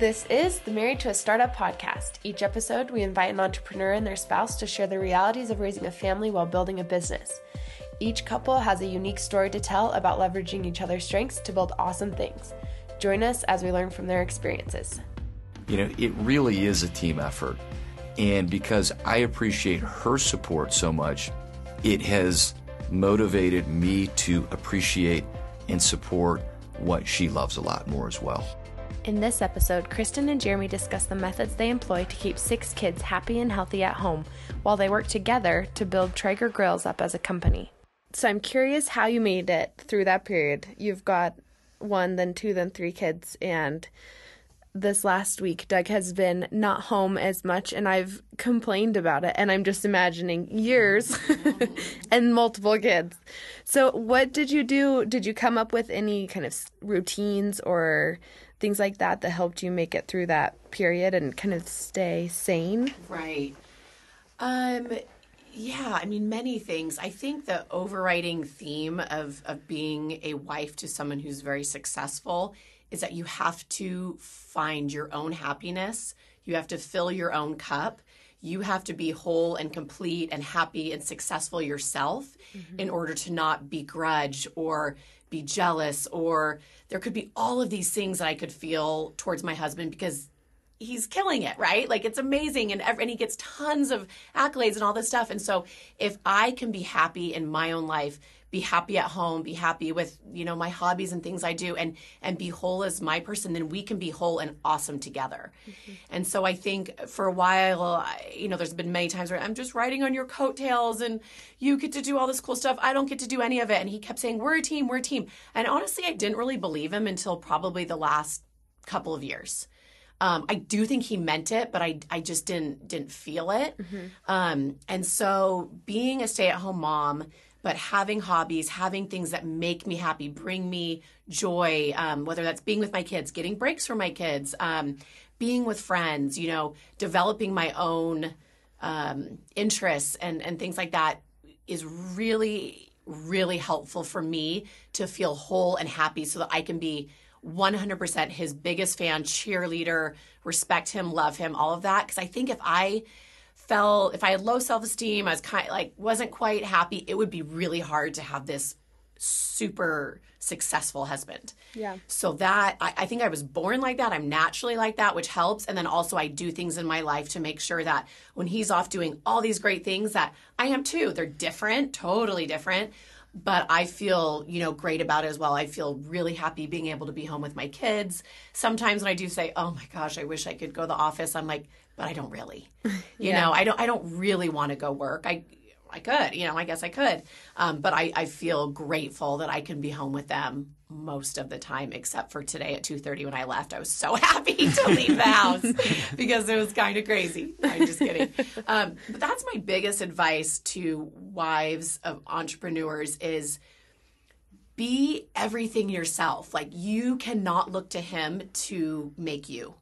This is the Married to a Startup podcast. Each episode, we invite an entrepreneur and their spouse to share the realities of raising a family while building a business. Each couple has a unique story to tell about leveraging each other's strengths to build awesome things. Join us as we learn from their experiences. You know, it really is a team effort. And because I appreciate her support so much, it has motivated me to appreciate and support what she loves a lot more as well. In this episode, Kristin and Jeremy discuss the methods they employ to keep six kids happy and healthy at home while they work together to build Traeger Grills up as a company. So I'm curious how you made it through that period. You've got one, then two, then three kids, and this last week, Doug has been not home as much, and I've complained about it. And I'm just imagining years and multiple kids. So, what did you do? Did you come up with any kind of routines or things like that that helped you make it through that period and kind of stay sane? Right. Um, yeah, I mean, many things. I think the overriding theme of, of being a wife to someone who's very successful is that you have to find your own happiness. You have to fill your own cup. You have to be whole and complete and happy and successful yourself mm-hmm. in order to not begrudge or be jealous or there could be all of these things that I could feel towards my husband because he's killing it, right? Like it's amazing and and he gets tons of accolades and all this stuff. And so if I can be happy in my own life, be happy at home, be happy with, you know, my hobbies and things I do and and be whole as my person, then we can be whole and awesome together. Mm-hmm. And so I think for a while, I, you know, there's been many times where I'm just riding on your coattails and you get to do all this cool stuff. I don't get to do any of it. And he kept saying, "We're a team, we're a team." And honestly, I didn't really believe him until probably the last couple of years. Um, I do think he meant it, but I I just didn't didn't feel it. Mm-hmm. Um, and so being a stay at home mom, but having hobbies, having things that make me happy, bring me joy, um, whether that's being with my kids, getting breaks for my kids, um, being with friends, you know, developing my own um, interests and and things like that is really really helpful for me to feel whole and happy so that I can be 100% his biggest fan, cheerleader, respect him, love him, all of that. Because I think if I felt, if I had low self esteem, I was kind of like, wasn't quite happy, it would be really hard to have this super successful husband. Yeah. So that, I, I think I was born like that. I'm naturally like that, which helps. And then also, I do things in my life to make sure that when he's off doing all these great things, that I am too. They're different, totally different but I feel, you know, great about it as well. I feel really happy being able to be home with my kids. Sometimes when I do say, "Oh my gosh, I wish I could go to the office," I'm like, "But I don't really." You yeah. know, I don't I don't really want to go work. I I could, you know, I guess I could. Um, but I, I feel grateful that I can be home with them most of the time, except for today at 2.30 when I left. I was so happy to leave the house because it was kind of crazy. I'm just kidding. Um, but that's my biggest advice to wives of entrepreneurs is be everything yourself. Like you cannot look to him to make you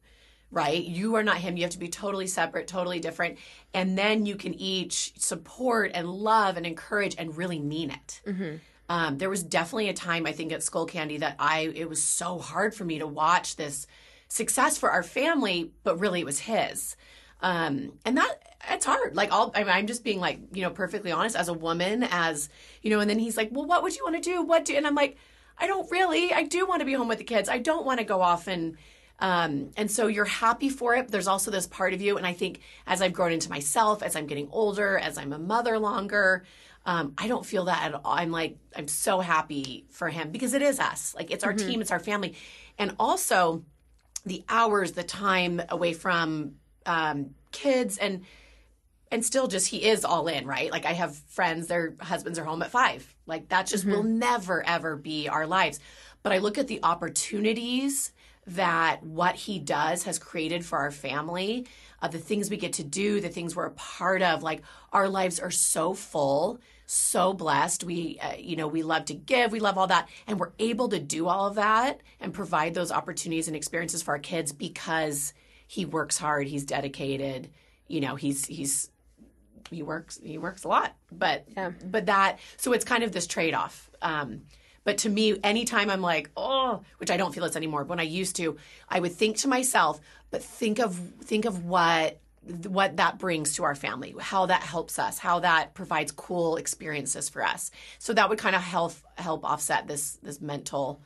right? You are not him. You have to be totally separate, totally different. And then you can each support and love and encourage and really mean it. Mm-hmm. Um, there was definitely a time, I think, at Skullcandy that I, it was so hard for me to watch this success for our family, but really it was his. Um, and that, it's hard. Like, all, I mean, I'm just being like, you know, perfectly honest as a woman, as, you know, and then he's like, well, what would you want to do? What do, and I'm like, I don't really, I do want to be home with the kids. I don't want to go off and, um, and so you're happy for it. There's also this part of you. And I think as I've grown into myself, as I'm getting older, as I'm a mother longer, um, I don't feel that at all. I'm like, I'm so happy for him because it is us. Like it's our mm-hmm. team, it's our family. And also the hours, the time away from um, kids and and still just he is all in, right? Like I have friends, their husbands are home at five. Like that just mm-hmm. will never ever be our lives. But I look at the opportunities that what he does has created for our family, uh, the things we get to do, the things we're a part of. Like our lives are so full, so blessed. We, uh, you know, we love to give, we love all that, and we're able to do all of that and provide those opportunities and experiences for our kids because he works hard, he's dedicated. You know, he's he's he works he works a lot, but yeah. but that so it's kind of this trade off. Um, But to me, anytime I'm like, oh, which I don't feel this anymore, but when I used to, I would think to myself, but think of think of what what that brings to our family, how that helps us, how that provides cool experiences for us. So that would kind of help help offset this this mental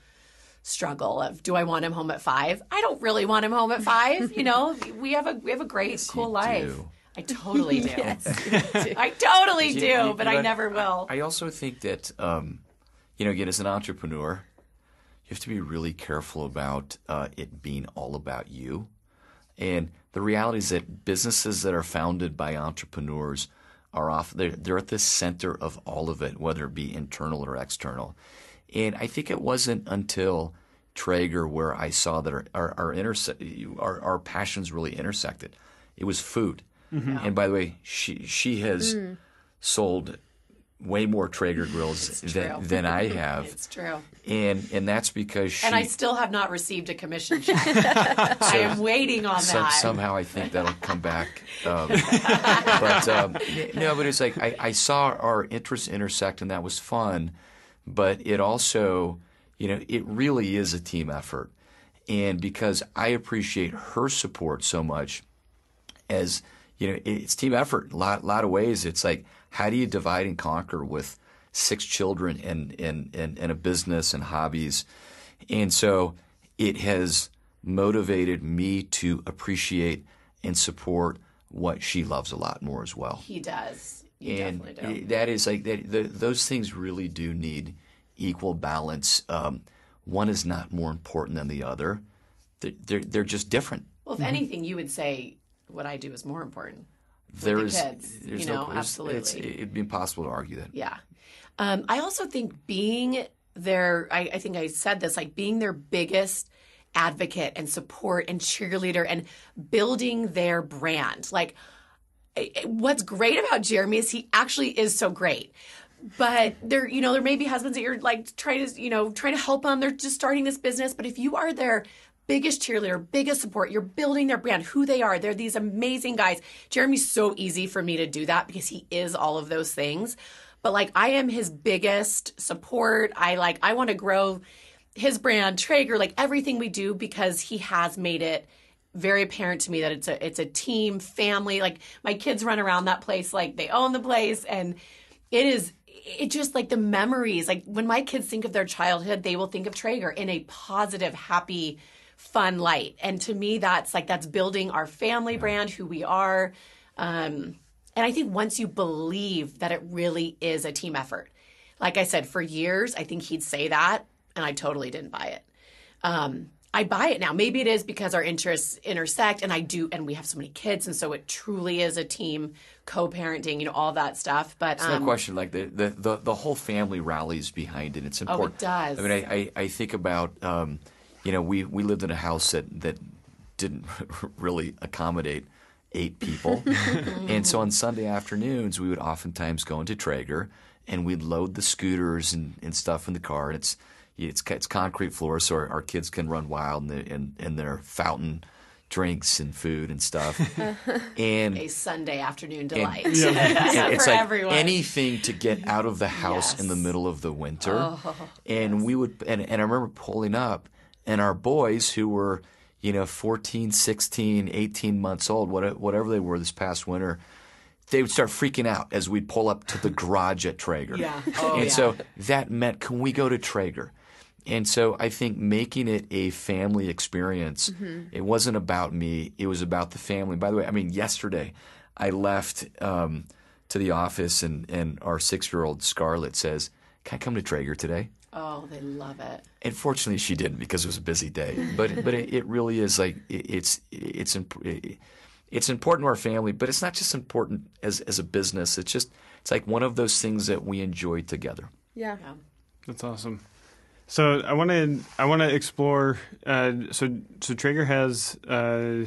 struggle of do I want him home at five? I don't really want him home at five. You know, we have a we have a great Yes, cool life. do. I totally do. I totally do, You- but you I know, never will. I also think that, um, you know, again, as an entrepreneur, you have to be really careful about uh, it being all about you. And the reality is that businesses that are founded by entrepreneurs are off. They're, they're at the center of all of it, whether it be internal or external. And I think it wasn't until Traeger where I saw that our our our, interse- our, our passions really intersected. It was food. And by the way, she she has sold way more Traeger grills than, than I have. It's true. and and that's because she And I still have not received a commission check. I am waiting on some, that. somehow I think that'll come back. Um, but um, no, but it's like I, I saw our interests intersect, and that was fun. But it also, you know, it really is a team effort, and because I appreciate her support so much, as you know, it's team effort. A lot, lot of ways. It's like how do you divide and conquer with six children and and and, and a business and hobbies, and so it has motivated me to appreciate and support what she loves a lot more as well. he does. You and definitely do. that is like that. The, those things really do need equal balance. Um, one is not more important than the other. They're they're, they're just different. well, if anything, you would say what I do is more important. There the is, kids, there's you no, know, there's- absolutely. It's, it'd be impossible to argue that. Yeah. Um, I also think being their, I, I think I said this, like being their biggest advocate and support and cheerleader and building their brand. Like, what's great about Jeremy is he actually is so great. But there, you know, there may be husbands that you're like trying to, you know, trying to help them. They're just starting this business. But if you are their biggest cheerleader, biggest support, you're building their brand, who they are. They're these amazing guys. Jeremy's so easy for me to do that because he is all of those things. But like I am his biggest support. I like I want to grow his brand, Traeger, like everything we do because he has made it very apparent to me that it's a it's a team family like my kids run around that place like they own the place and it is it just like the memories like when my kids think of their childhood they will think of Traeger in a positive happy fun light and to me that's like that's building our family brand who we are um and I think once you believe that it really is a team effort like I said for years I think he'd say that and I totally didn't buy it um, I buy it now. Maybe it is because our interests intersect, and I do, and we have so many kids, and so it truly is a team, co-parenting, you know, all that stuff. But It's no um, question. Like the, the, the, the whole family rallies behind it. It's important. Oh, it does. I mean, I, I, I think about, um, you know, we, we lived in a house that, that didn't really accommodate eight people. and so on Sunday afternoons, we would oftentimes go into Traeger and we'd load the scooters and, and stuff in the car. And it's, it's, it's concrete floors, so our, our kids can run wild in, the, in, in their fountain drinks and food and stuff. and a Sunday afternoon delight and it's for like everyone. anything to get out of the house in the middle of the winter. Oh, and we would, and, and I remember pulling up, and our boys who were, you know, 14, 16, 18 months old, whatever they were this past winter, they would start freaking out as we'd pull up to the garage at Traeger. Yeah. Oh, and yeah. so that meant, can we go to Traeger? And so I think making it a family experience, Mm-hmm. it wasn't about me, it was about the family. By the way, I mean, yesterday I left um, to the office and, and our six year old Scarlett says, Can I come to Traeger today? Oh, they love it. And fortunately, she didn't because it was a busy day. But but it, it really is like it, it's it's imp- it- it's important to our family, but it's not just important as as a business. It's just it's like one of those things that we enjoy together. Yeah. That's awesome. So I want to I want to explore. Uh, so so Traeger has uh,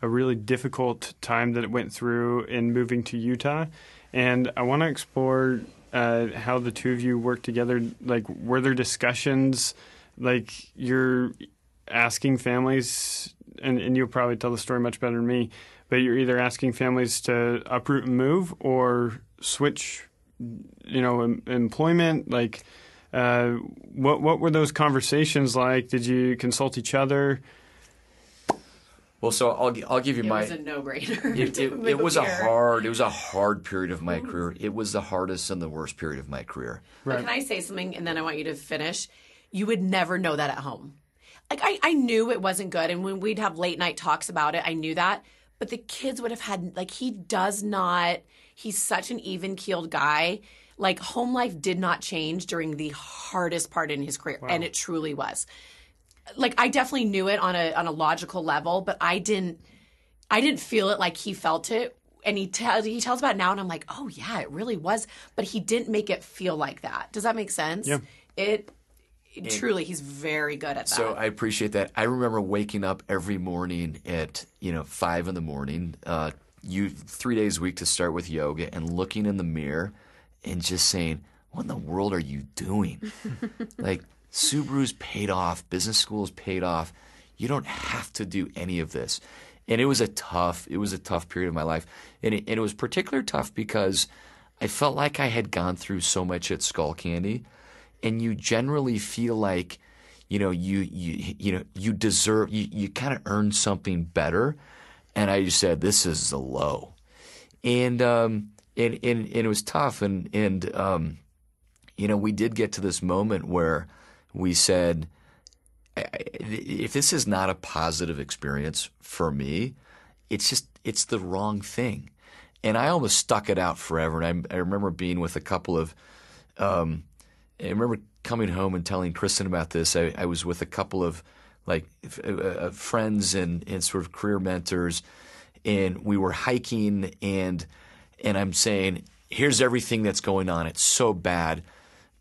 a really difficult time that it went through in moving to Utah, and I want to explore uh, how the two of you work together. Like, were there discussions? Like, you're asking families, and, and you'll probably tell the story much better than me. But you're either asking families to uproot and move, or switch, you know, em- employment. Like, Uh, what what were those conversations like? Did you consult each other? Well, so I'll I'll give you It my. was a no-brainer. it, it, it was a hard it was a hard period of my career. It was the hardest and the worst period of my career. But can I say something and then I want you to finish? You would never know that at home. Like I, I knew it wasn't good and when we'd have late night talks about it, I knew that. But the kids would have had like he does not he's such an even keeled guy. Like home life did not change during the hardest part in his career. And it truly was. Like I definitely knew it on a on a logical level, but I didn't I didn't feel it like he felt it. And he tells he tells about it now, and I'm like, oh yeah, it really was. But he didn't make it feel like that. Does that make sense? Yeah. It, it truly, he's very good at that. So I appreciate that. I remember waking up every morning at you know five in the morning, uh, you three days a week to start with yoga, and looking in the mirror and just saying, "What in the world are you doing?" like Subaru's paid off, business school's paid off. You don't have to do any of this. And it was a tough, it was a tough period of my life, and it, and it was particularly tough because I felt like I had gone through so much at Skullcandy, and you generally feel like you know you you you know you deserve you, you kind of earn something better. And i just said this is the low. And um and and, and it was tough. And and um you know we did get to this moment where we said if this is not a positive experience for me it's just it's the wrong thing and i almost stuck it out forever and i, I remember being with a couple of um, I remember coming home and telling Kristin about this. I, I was with a couple of like uh, uh, friends and, and sort of career mentors, and we were hiking, and and I'm saying, "Here's everything that's going on. It's so bad."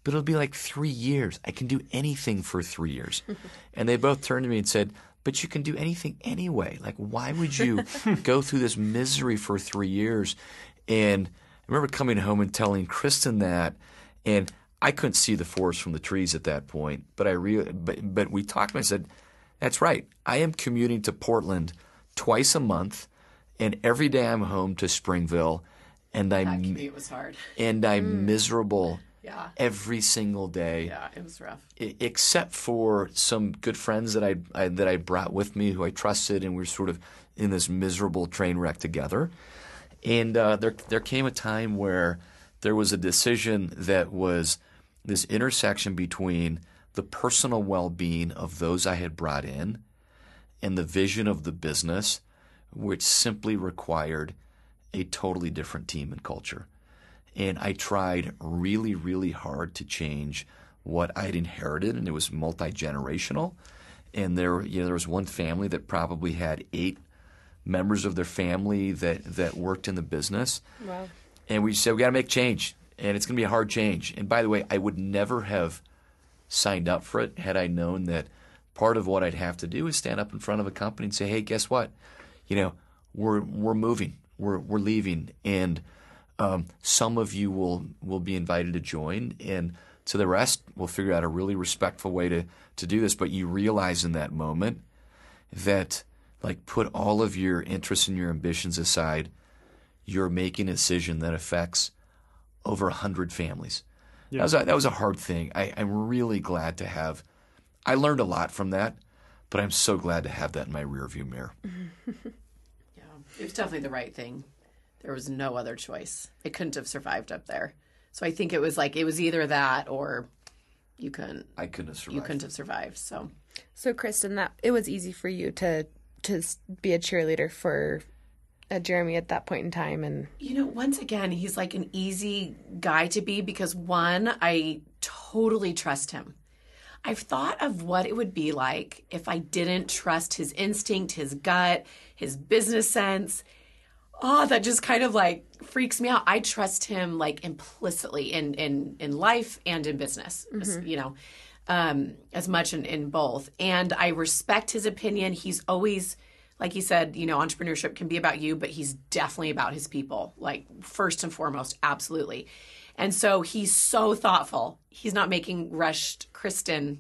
But it'll be like three years. I can do anything for three years. and they both turned to me and said, But you can do anything anyway. Like, why would you go through this misery for three years? And I remember coming home and telling Kristin that, and I couldn't see the forest from the trees at that point. But I re- but, but we talked and I said, That's right. I am commuting to Portland twice a month, and every day I'm home to Springville, and I'm commute was hard. and I'm mm. miserable Yeah. every single day, Yeah, it was rough. Except for some good friends that I, I that I brought with me who I trusted, and we were sort of in this miserable train wreck together. And uh, there there came a time where there was a decision that was this intersection between the personal well being of those I had brought in and the vision of the business, which simply required a totally different team and culture. And I tried really, really hard to change what I'd inherited, and it was multi generational. And there, you know, there was one family that probably had eight members of their family that that worked in the business. Wow. And we said we got to make change, and it's going to be a hard change. And by the way, I would never have signed up for it had I known that part of what I'd have to do is stand up in front of a company and say, "Hey, guess what? You know, we're we're moving, we're we're leaving, and um, some of you will will be invited to join, and to the rest, we'll figure out a really respectful way to to do this." But you realize in that moment that, like, put all of your interests and your ambitions aside. You're making a decision that affects over a hundred families. That was a, that was a hard thing. I, I'm really glad to have. I learned a lot from that, but I'm so glad to have that in my rearview mirror. Yeah, it was definitely the right thing. There was no other choice. It couldn't have survived up there. So I think it was like it was either that or you couldn't I couldn't have survived. you couldn't have survived. So So, Kristin, that it was easy for you to to be a cheerleader for uh, Jeremy at that point in time, and You know, once again, he's like an easy guy to be because one, I totally trust him. I've thought of what it would be like if I didn't trust his instinct, his gut, his business sense. Oh, that just kind of like freaks me out. I trust him like implicitly in in in life and in business. You know, um, as much in, in both. And I respect his opinion. He's always, like he said, you know, entrepreneurship can be about you, but he's definitely about his people, like first and foremost, absolutely. And so he's so thoughtful. He's not making rushed Kristin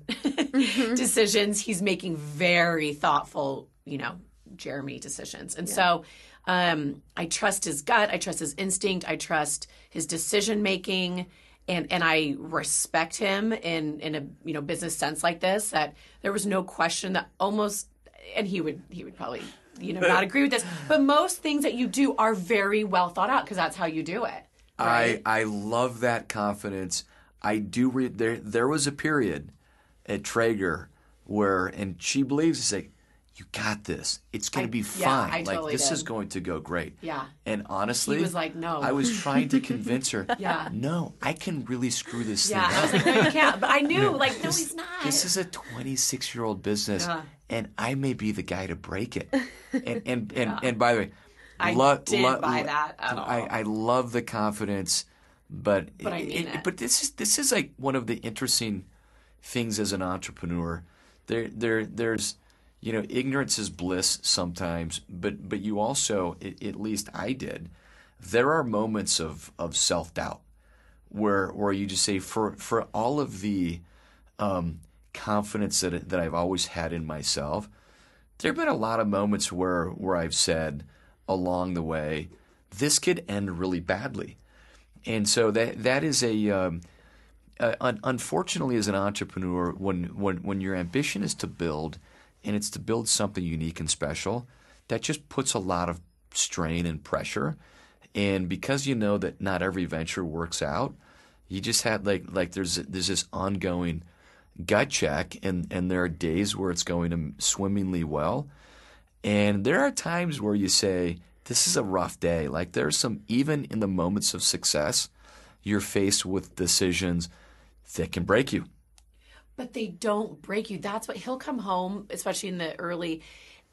decisions. He's making very thoughtful, you know, Jeremy decisions. And so um, I trust his gut. I trust his instinct. I trust his decision making. and and I respect him in in a you know business sense like this that there was no question that almost and he would he would probably you know not agree with this but most things that you do are very well thought out because that's how you do it right? I I love that confidence. I do. Re- there there was a period at Traeger where, and she believes it's like, you got this. It's going to be yeah, fine. I like totally this did. is going to go great. Yeah. And honestly, He was like, "No." I was trying to convince her. Yeah. No, I can really screw this yeah thing I was like no you can't but I knew like no This- he's not This is a 26 year old business, Yeah. and I may be the guy to break it. And and and, and by the way, I lo- didn't lo- buy that at I, all. I love the confidence, but But I mean it. But this is this is like one of the interesting things as an entrepreneur. There there there's you know ignorance is bliss sometimes, but but you also at, at least I did. There are moments of of self doubt where where you just say for for all of the um, confidence that that I've always had in myself, there have been a lot of moments where where I've said along the way, this could end really badly, and so that that is a. Um, uh, un- unfortunately, as an entrepreneur, when, when when your ambition is to build, and it's to build something unique and special, that just puts a lot of strain and pressure. And because you know that not every venture works out, you just had like like there's there's this ongoing gut check, and and there are days where it's going swimmingly well, and there are times where you say this is a rough day. Like there's some even in the moments of success, you're faced with decisions that can break you. But they don't break you. That's what he'll come home, especially in the early,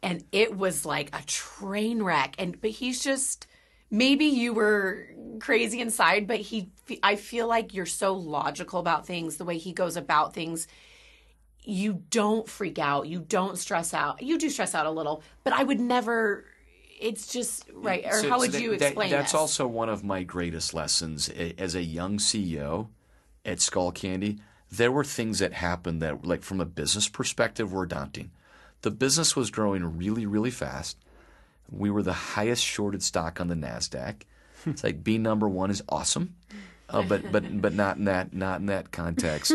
and it was like a train wreck. And but he's just maybe you were crazy inside, but he. I feel like you're so logical about things, the way he goes about things. You don't freak out. You don't stress out. You do stress out a little, but I would never. It's just right. Or So- how so would that- you that- explain That's this? also one of my greatest lessons as a young CEO at Skullcandy. There were things that happened that, like from a business perspective, were daunting. The business was growing really, really fast. We were the highest shorted stock on the Nasdaq. It's like being number one is awesome, uh, but but but not in that not in that context.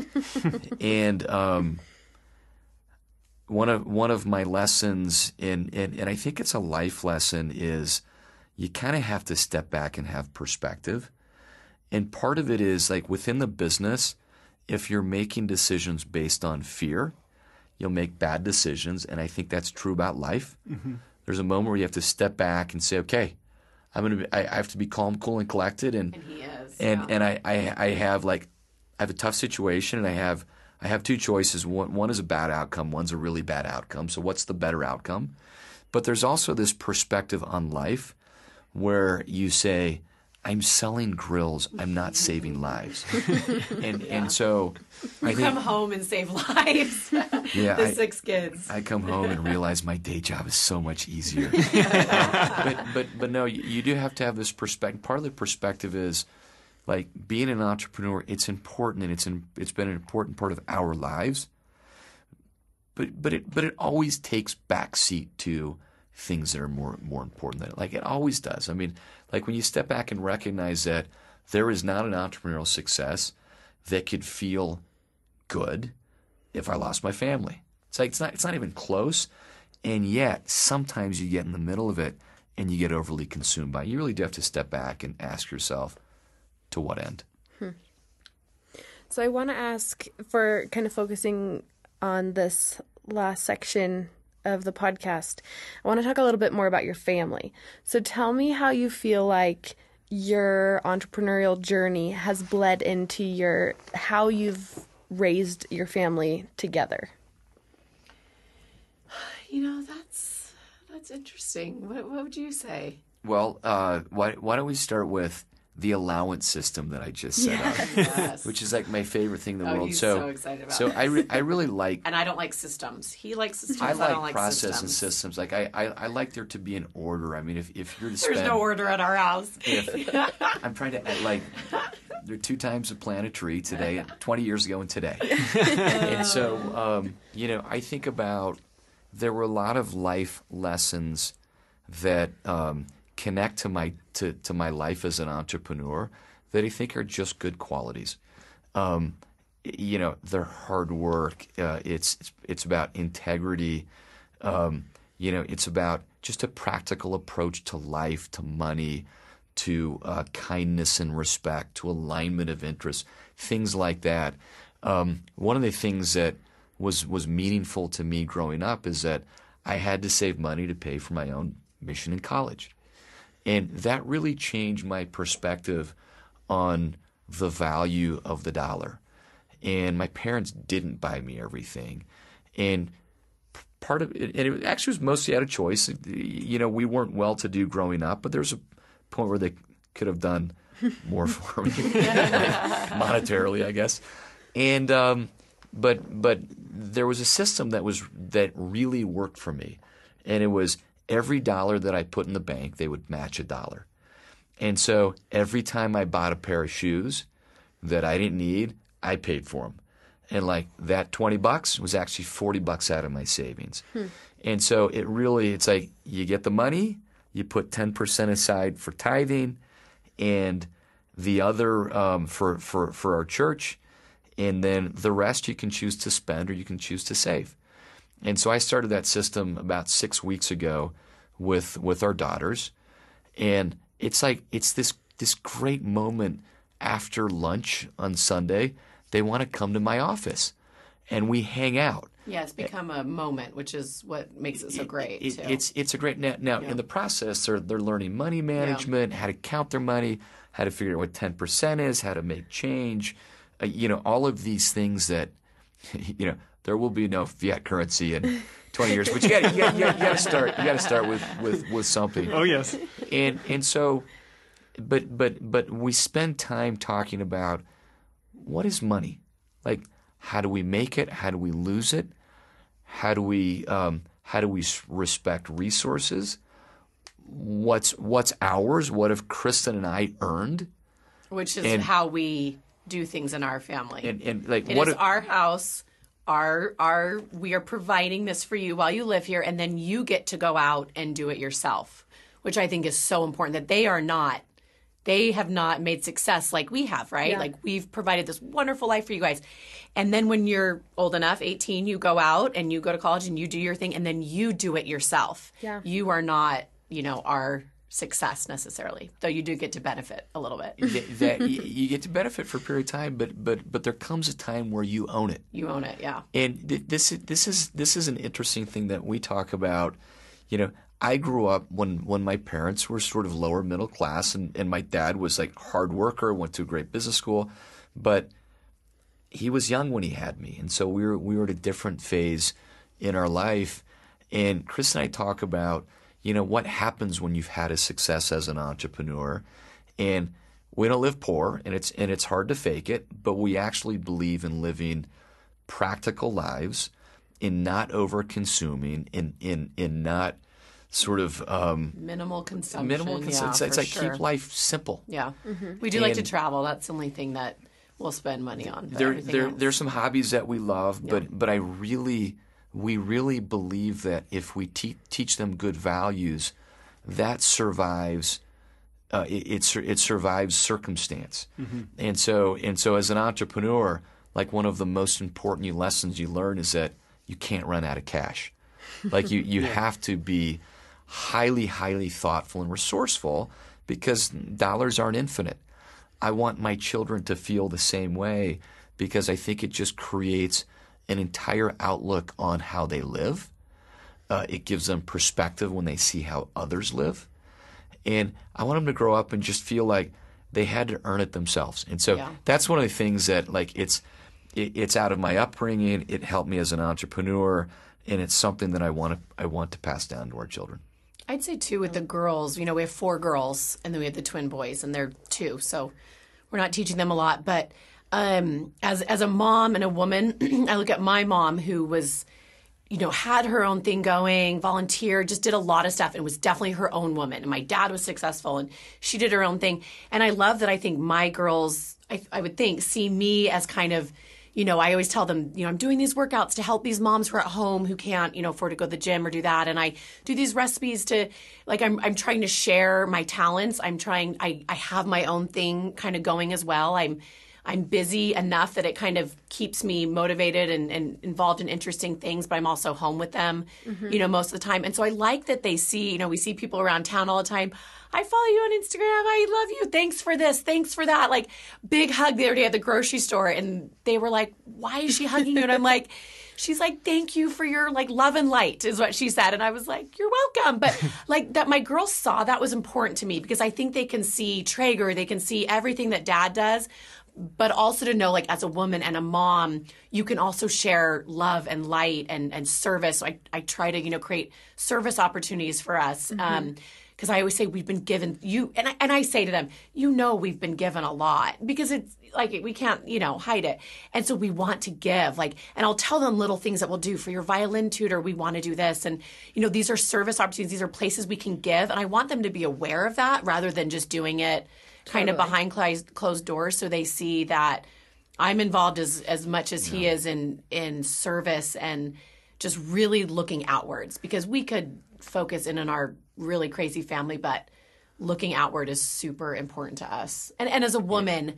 and um, one of one of my lessons and, and I think it's a life lesson is you kind of have to step back and have perspective. And part of it is like within the business, if you're making decisions based on fear, you'll make bad decisions. And I think that's true about life. Mm-hmm. There's a moment where you have to step back and say, okay, I'm gonna be, I, I have to be calm, cool, and collected. And And he is. and yeah. and I, I I have like I have a tough situation and I have I have two choices. One one is a bad outcome, one's a really bad outcome. So what's the better outcome? But there's also this perspective on life where you say, I'm selling grills, I'm not saving lives. and and so I You think come home and save lives. Yeah, the I- six kids. I come home and realize my day job is so much easier. Uh, but but but no, you, you do have to have this perspective. Part of the perspective is like being an entrepreneur. It's important, and it's in, it's been an important part of our lives. But but it but it always takes backseat to things that are more more important than it. Like it always does. I mean, like when you step back and recognize that there is not an entrepreneurial success that could feel good if I lost my family. It's like it's not it's not even close. And yet sometimes you get in the middle of it and you get overly consumed by it. You really do have to step back and ask yourself to what end. Hmm. So I want to ask for kind of focusing on this last section of the podcast. I want to talk a little bit more about your family. So tell me how you feel like your entrepreneurial journey has bled into your how you've raised your family together. You know, that's that's interesting. What, what would you say? Well, uh, why why don't we start with the allowance system that I just set up, Yes. which is like my favorite thing in the Oh, world. he's so so excited about so. I re- I really like and I don't like systems. He likes systems. I I, like, like process systems. and systems. Like I, I I like there to be an order. I mean, if if you're to There's no order at our house. I'm trying to add, like there are two times to plant a tree today, 20 years ago, and today. and so, um, you know, I think about there were a lot of life lessons that um, connect to my to, to my life as an entrepreneur that I think are just good qualities. um, you know, their hard work. Uh, it's, it's it's about integrity. Um, you know, it's about just a practical approach to life, to money, to uh, kindness and respect, to alignment of interests, things like that. Um, one of the things that was was meaningful to me growing up is that I had to save money to pay for my own mission in college, and that really changed my perspective on the value of the dollar. And my parents didn't buy me everything, and part of it, and it actually was mostly out of choice. You know, we weren't well to do growing up, but there was a point where they could have done more for me monetarily, I guess. And um, but but there was a system that was that really worked for me, and it was every dollar that I put in the bank, they would match a dollar. And so every time I bought a pair of shoes that I didn't need, I paid for them. And like that 20 bucks was actually 40 bucks out of my savings. Hmm. And so it really, it's like you get the money, you put 10% aside for tithing, and the other um, for, for, for our church, and then the rest you can choose to spend or you can choose to save. And so I started that system about six weeks ago with with our daughters, and it's like it's this this great moment after lunch on Sunday. They want to come to my office, and we hang out. Yeah, it's become a moment, which is what makes it so great. It, it, it's it's a great now. now yeah. In the process, they're they're learning money management, yeah. how to count their money, how to figure out what ten percent is, how to make change. Uh, you know, all of these things that you know there will be no fiat currency in 20 years, but you got you got you to start you got to start with, with with something. Oh yes. And and so, but but but we spend time talking about what is money, like how do we make it, how do we lose it, how do we um, how do we respect resources, what's what's ours, what have Kristin and I earned, which is and, how we do things in our family. And, and like it what is if, our house our our we are providing this for you while you live here and then you get to go out and do it yourself which i think is so important that they are not they have not made success like we have right? Yeah. like we've provided this wonderful life for you guys. And then when you're old enough 18 you go out and you go to college and you do your thing and then you do it yourself. Yeah. You are not you know our success necessarily, though you do get to benefit a little bit. that, you get to benefit for a period of time, but but but there comes a time where you own it. You own it, yeah. And this this is this is an interesting thing that we talk about. You know, I grew up when when my parents were sort of lower middle class, and and my dad was like hard worker, went to a great business school, but he was young when he had me, and so we were we were at a different phase in our life. And Chris and I talk about you know, what happens when you've had a success as an entrepreneur. And we don't live poor and it's and it's hard to fake it, but we actually believe in living practical lives, in not over consuming, in in in not sort of um, minimal consumption. Minimal consumption. Yeah, it's like sure. keep life simple. Yeah, mm-hmm. we do and like to travel. That's the only thing that we'll spend money on. There, there, there's some hobbies that we love, yeah. but but I really we really believe that if we te- teach them good values, that survives. Uh, it, it, it survives circumstance, mm-hmm. and so and so as an entrepreneur, like one of the most important lessons you learn is that you can't run out of cash. Like you you yeah. have to be highly highly thoughtful and resourceful because dollars aren't infinite. I want my children to feel the same way because I think it just creates an entire outlook on how they live. Uh, it gives them perspective when they see how others live. And I want them to grow up and just feel like they had to earn it themselves. And so yeah. that's one of the things that like it's it, it's out of my upbringing. It helped me as an entrepreneur, and it's something that I want to I want to pass down to our children. I'd say too with the girls. You know, we have four girls, and then we have the twin boys, and they're two. So we're not teaching them a lot, but um, as as a mom and a woman, I look at my mom who was, you know, had her own thing going, volunteered, just did a lot of stuff, and was definitely her own woman. And my dad was successful, and she did her own thing. And I love that. I think my girls, I, I would think, see me as kind of you know, I always tell them, you know, I'm doing these workouts to help these moms who are at home who can't, you know, afford to go to the gym or do that. And I do these recipes to, like, I'm, I'm trying to share my talents. I'm trying, I, I have my own thing kind of going as well. I'm, I'm busy enough that it kind of keeps me motivated and, and involved in interesting things, but I'm also home with them, Mm-hmm. you know, most of the time. And so I like that they see, you know, we see people around town all the time. I follow you on Instagram. I love you. Thanks for this. Thanks for that. Like big hug the other day at the grocery store. And they were like, why is she hugging you? And I'm like, she's like, thank you for your like love and light is what she said. And I was like, you're welcome. But like that my girls saw that was important to me because I think they can see Traeger, they can see everything that dad does. But also to know, like, as a woman and a mom, you can also share love and light and, and service. So I, I try to, you know, create service opportunities for us. Um, because I always say we've been given you and I, and I say to them, you know, we've been given a lot because it's like we can't you know hide it, and so we want to give like, and I'll tell them little things that we'll do for your violin tutor. We want to do this, and you know, these are service opportunities. These are places we can give, and I want them to be aware of that rather than just doing it kind of behind closed closed doors, so they see that I'm involved as as much as he is in in service and just really looking outwards because we could focus in on our really crazy family, but looking outward is super important to us. And and as a woman,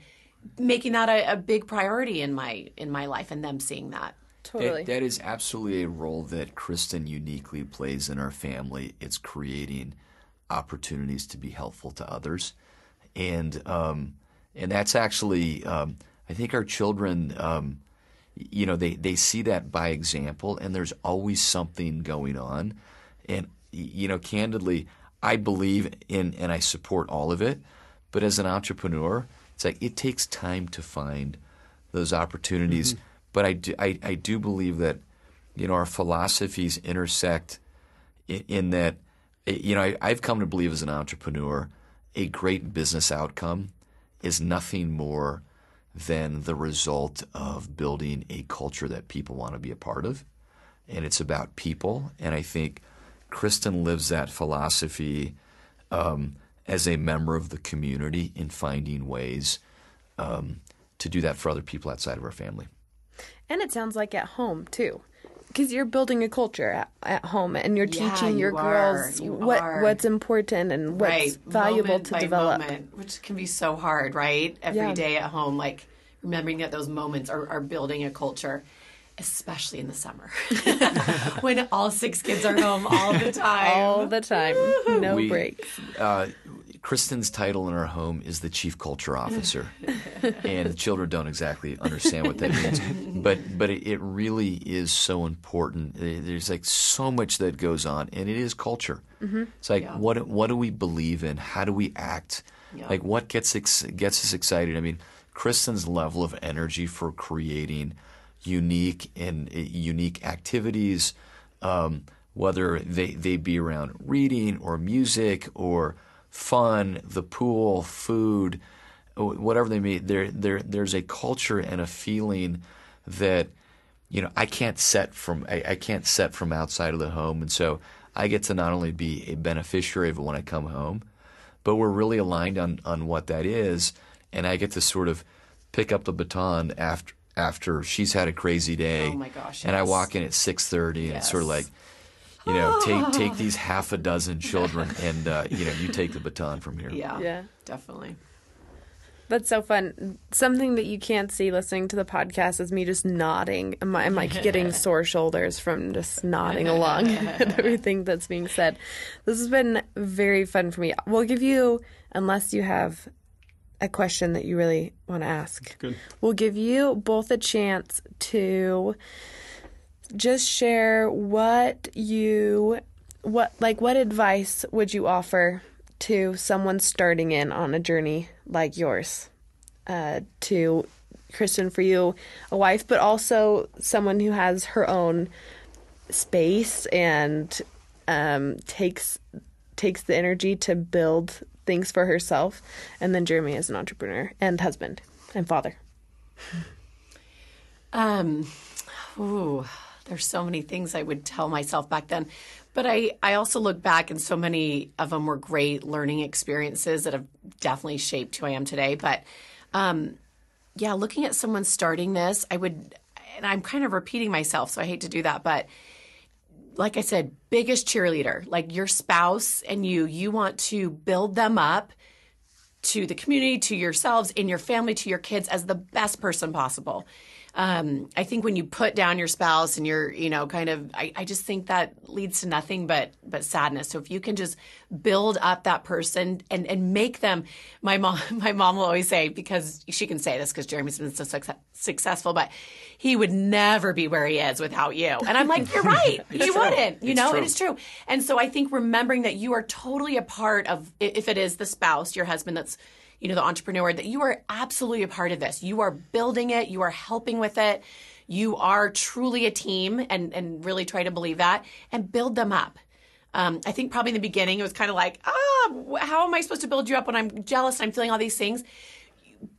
making that a, a big priority in my in my life and them seeing that. Totally. That, that is absolutely a role that Kristin uniquely plays in our family. It's creating opportunities to be helpful to others, and um, and that's actually um, I think our children, um, you know, they they see that by example, and there's always something going on, and you know, candidly, I believe in and I support all of it, but as an entrepreneur, it's like it takes time to find those opportunities. But I do, I, I do believe that, you know, our philosophies intersect in, in that, you know, I, I've come to believe as an entrepreneur, a great business outcome is nothing more than the result of building a culture that people want to be a part of. And it's about people. And I think Kristin lives that philosophy um, as a member of the community in finding ways um, to do that for other people outside of our family. And it sounds like at home too. Because you're building a culture at, at home and you're Yeah, teaching your you are. girls You what are. what's important and what's right. valuable moment to by develop. moment, which can be so hard, right? Every day Yeah. at home, like remembering that those moments are, are building a culture. Especially in the summer, when all six kids are home all the time. All the time. No We- breaks. Uh, Kristin's title in our home is the chief culture officer, and the children don't exactly understand what that means. But but it, it really is so important. There's like so much that goes on, and it is culture. It's like Yeah. what what do we believe in? How do we act? Yeah. Like what gets ex- gets us excited? I mean, Kristin's level of energy for creating unique and uh, unique activities, um, whether they, they be around reading or music or fun, the pool, food, whatever they may. There, there, there's a culture and a feeling that you know I can't set from I, I can't set from outside of the home, and so I get to not only be a beneficiary of it when I come home, but we're really aligned on on what that is, and I get to sort of pick up the baton after after she's had a crazy day. Oh my gosh, And I walk in at six thirty, and it's sort of like. You know, take take these half a dozen children, and uh, you know, you take the baton from here. Yeah, Yeah. definitely. That's so fun. Something that you can't see listening to the podcast is me just nodding. I'm, I'm like getting sore shoulders from just nodding along at everything that's being said. This has been very fun for me. We'll give you, unless you have a question that you really want to ask, Good. we'll give you both a chance to just share what you what like what advice would you offer to someone starting in on a journey like yours? Uh, to kristin for you a wife but also someone who has her own space and um, takes takes the energy to build things for herself. And then jeremy as an entrepreneur and husband and father. Um, ooh, there's so many things I would tell myself back then. But I, I also look back and so many of them were great learning experiences that have definitely shaped who I am today. But um, yeah, looking at someone starting this, I would, and I'm kind of repeating myself, so I hate to do that, but like I said, biggest cheerleader, like your spouse and you, you want to build them up to the community, to yourselves, in your family, to your kids as the best person possible. Um, I think when you put down your spouse and you're, you know, kind of, I, I just think that leads to nothing but but sadness. So if you can just build up that person and and make them, my mom, my mom will always say because she can say this because Jeremy's been so success, successful, but he would never be where he is without you. And I'm like, you're right, he true. wouldn't. You It's know, true. it is true. And so I think remembering that you are totally a part of, if it is the spouse, your husband that's, you know, the entrepreneur, that you are absolutely a part of this. You are building it, you are helping with it. You are truly a team and, and really try to believe that and build them up. Um, I think probably in the beginning it was kind of like, ah, wh- how am I supposed to build you up when I'm jealous and I'm feeling all these things?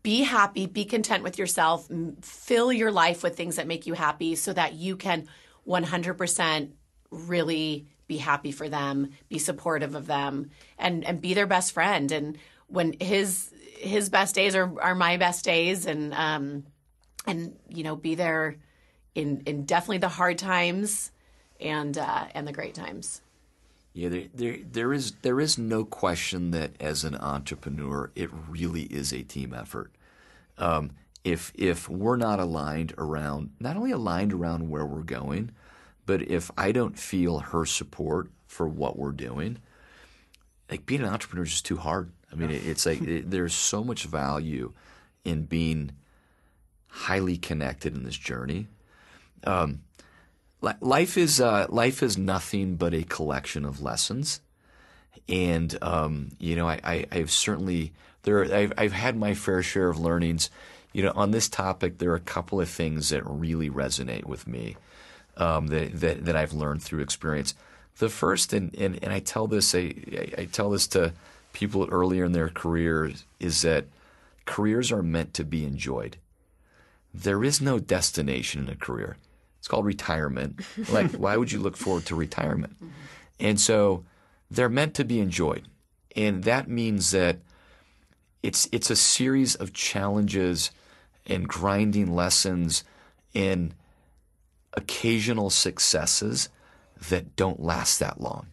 be happy, be content with yourself, fill your life with things that make you happy so that you can 100% really be happy for them, be supportive of them and and be their best friend and when his his best days are are my best days and um and you know be there in in definitely the hard times and uh and the great times. Yeah, there, there, there is there is no question that as an entrepreneur, it really is a team effort. Um, if if we're not aligned around, not only aligned around where we're going, but if I don't feel her support for what we're doing, like being an entrepreneur is just too hard. I mean, it, it's like it, there's so much value in being highly connected in this journey. Um, li- life is uh, life is nothing but a collection of lessons, and um, you know I, I've certainly there I've, I've had my fair share of learnings. You know, on this topic, there are a couple of things that really resonate with me um, that, that that I've learned through experience. The first, and and, and I tell this I I tell this to people earlier in their careers, is that careers are meant to be enjoyed there is no destination in a career. It's called retirement. Like, why would you look forward to retirement? Mm-hmm. And so they're meant to be enjoyed. And that means that it's it's a series of challenges and grinding lessons and occasional successes that don't last that long.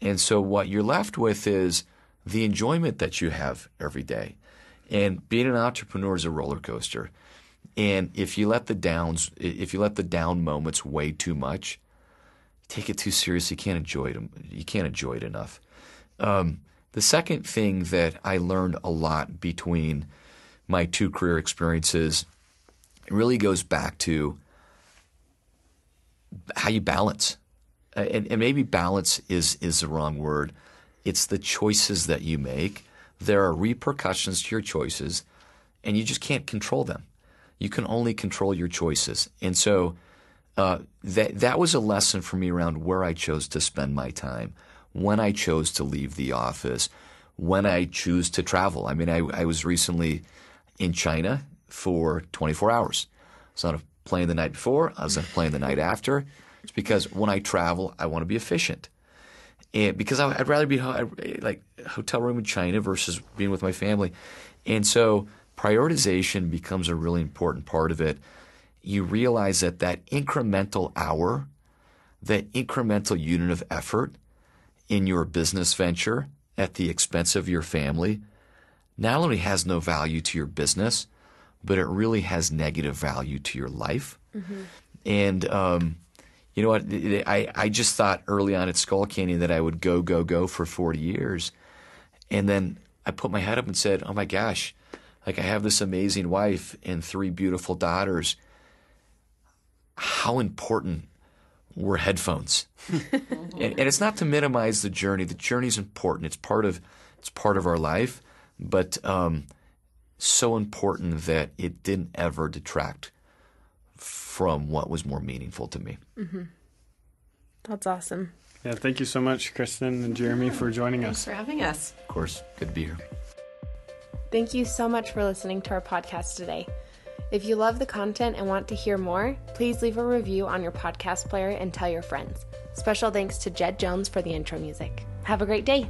And so what you're left with is the enjoyment that you have every day. And being an entrepreneur is a roller coaster. And if you let the downs, if you let the down moments weigh too much, take it too seriously. You can't enjoy it. You can't enjoy it enough. Um, the second thing that I learned a lot between my two career experiences really goes back to how you balance. And, and maybe balance is is the wrong word. It's the choices that you make. There are repercussions to your choices, and you just can't control them. You can only control your choices. And so uh, that that was a lesson for me around where I chose to spend my time, when I chose to leave the office, when I choose to travel. I mean, I, I was recently in China for 24 hours. I was on a plane the night before. I was on a plane the night after. It's because when I travel, I want to be efficient. And because I, I'd rather be like hotel room in China versus being with my family. And so prioritization becomes a really important part of it. You realize that that incremental hour, that incremental unit of effort in your business venture at the expense of your family not only has no value to your business, but it really has negative value to your life. And um, you know what? I, I just thought early on at Skullcandy that I would go, go, go for 40 years. And then I put my head up and said, oh my gosh, like I have this amazing wife and three beautiful daughters. How important were headphones? and, and it's not to minimize the journey. The journey is important. It's part of it's part of our life, but um, so important that it didn't ever detract from what was more meaningful to me. Mm-hmm. That's awesome. Yeah, thank you so much, Kristin and Jeremy, for joining Thanks us. for having us. Of course, good to be here. Thank you so much for listening to our podcast today. If you love the content and want to hear more, please leave a review on your podcast player and tell your friends. Special thanks to Jed Jones for the intro music. Have a great day.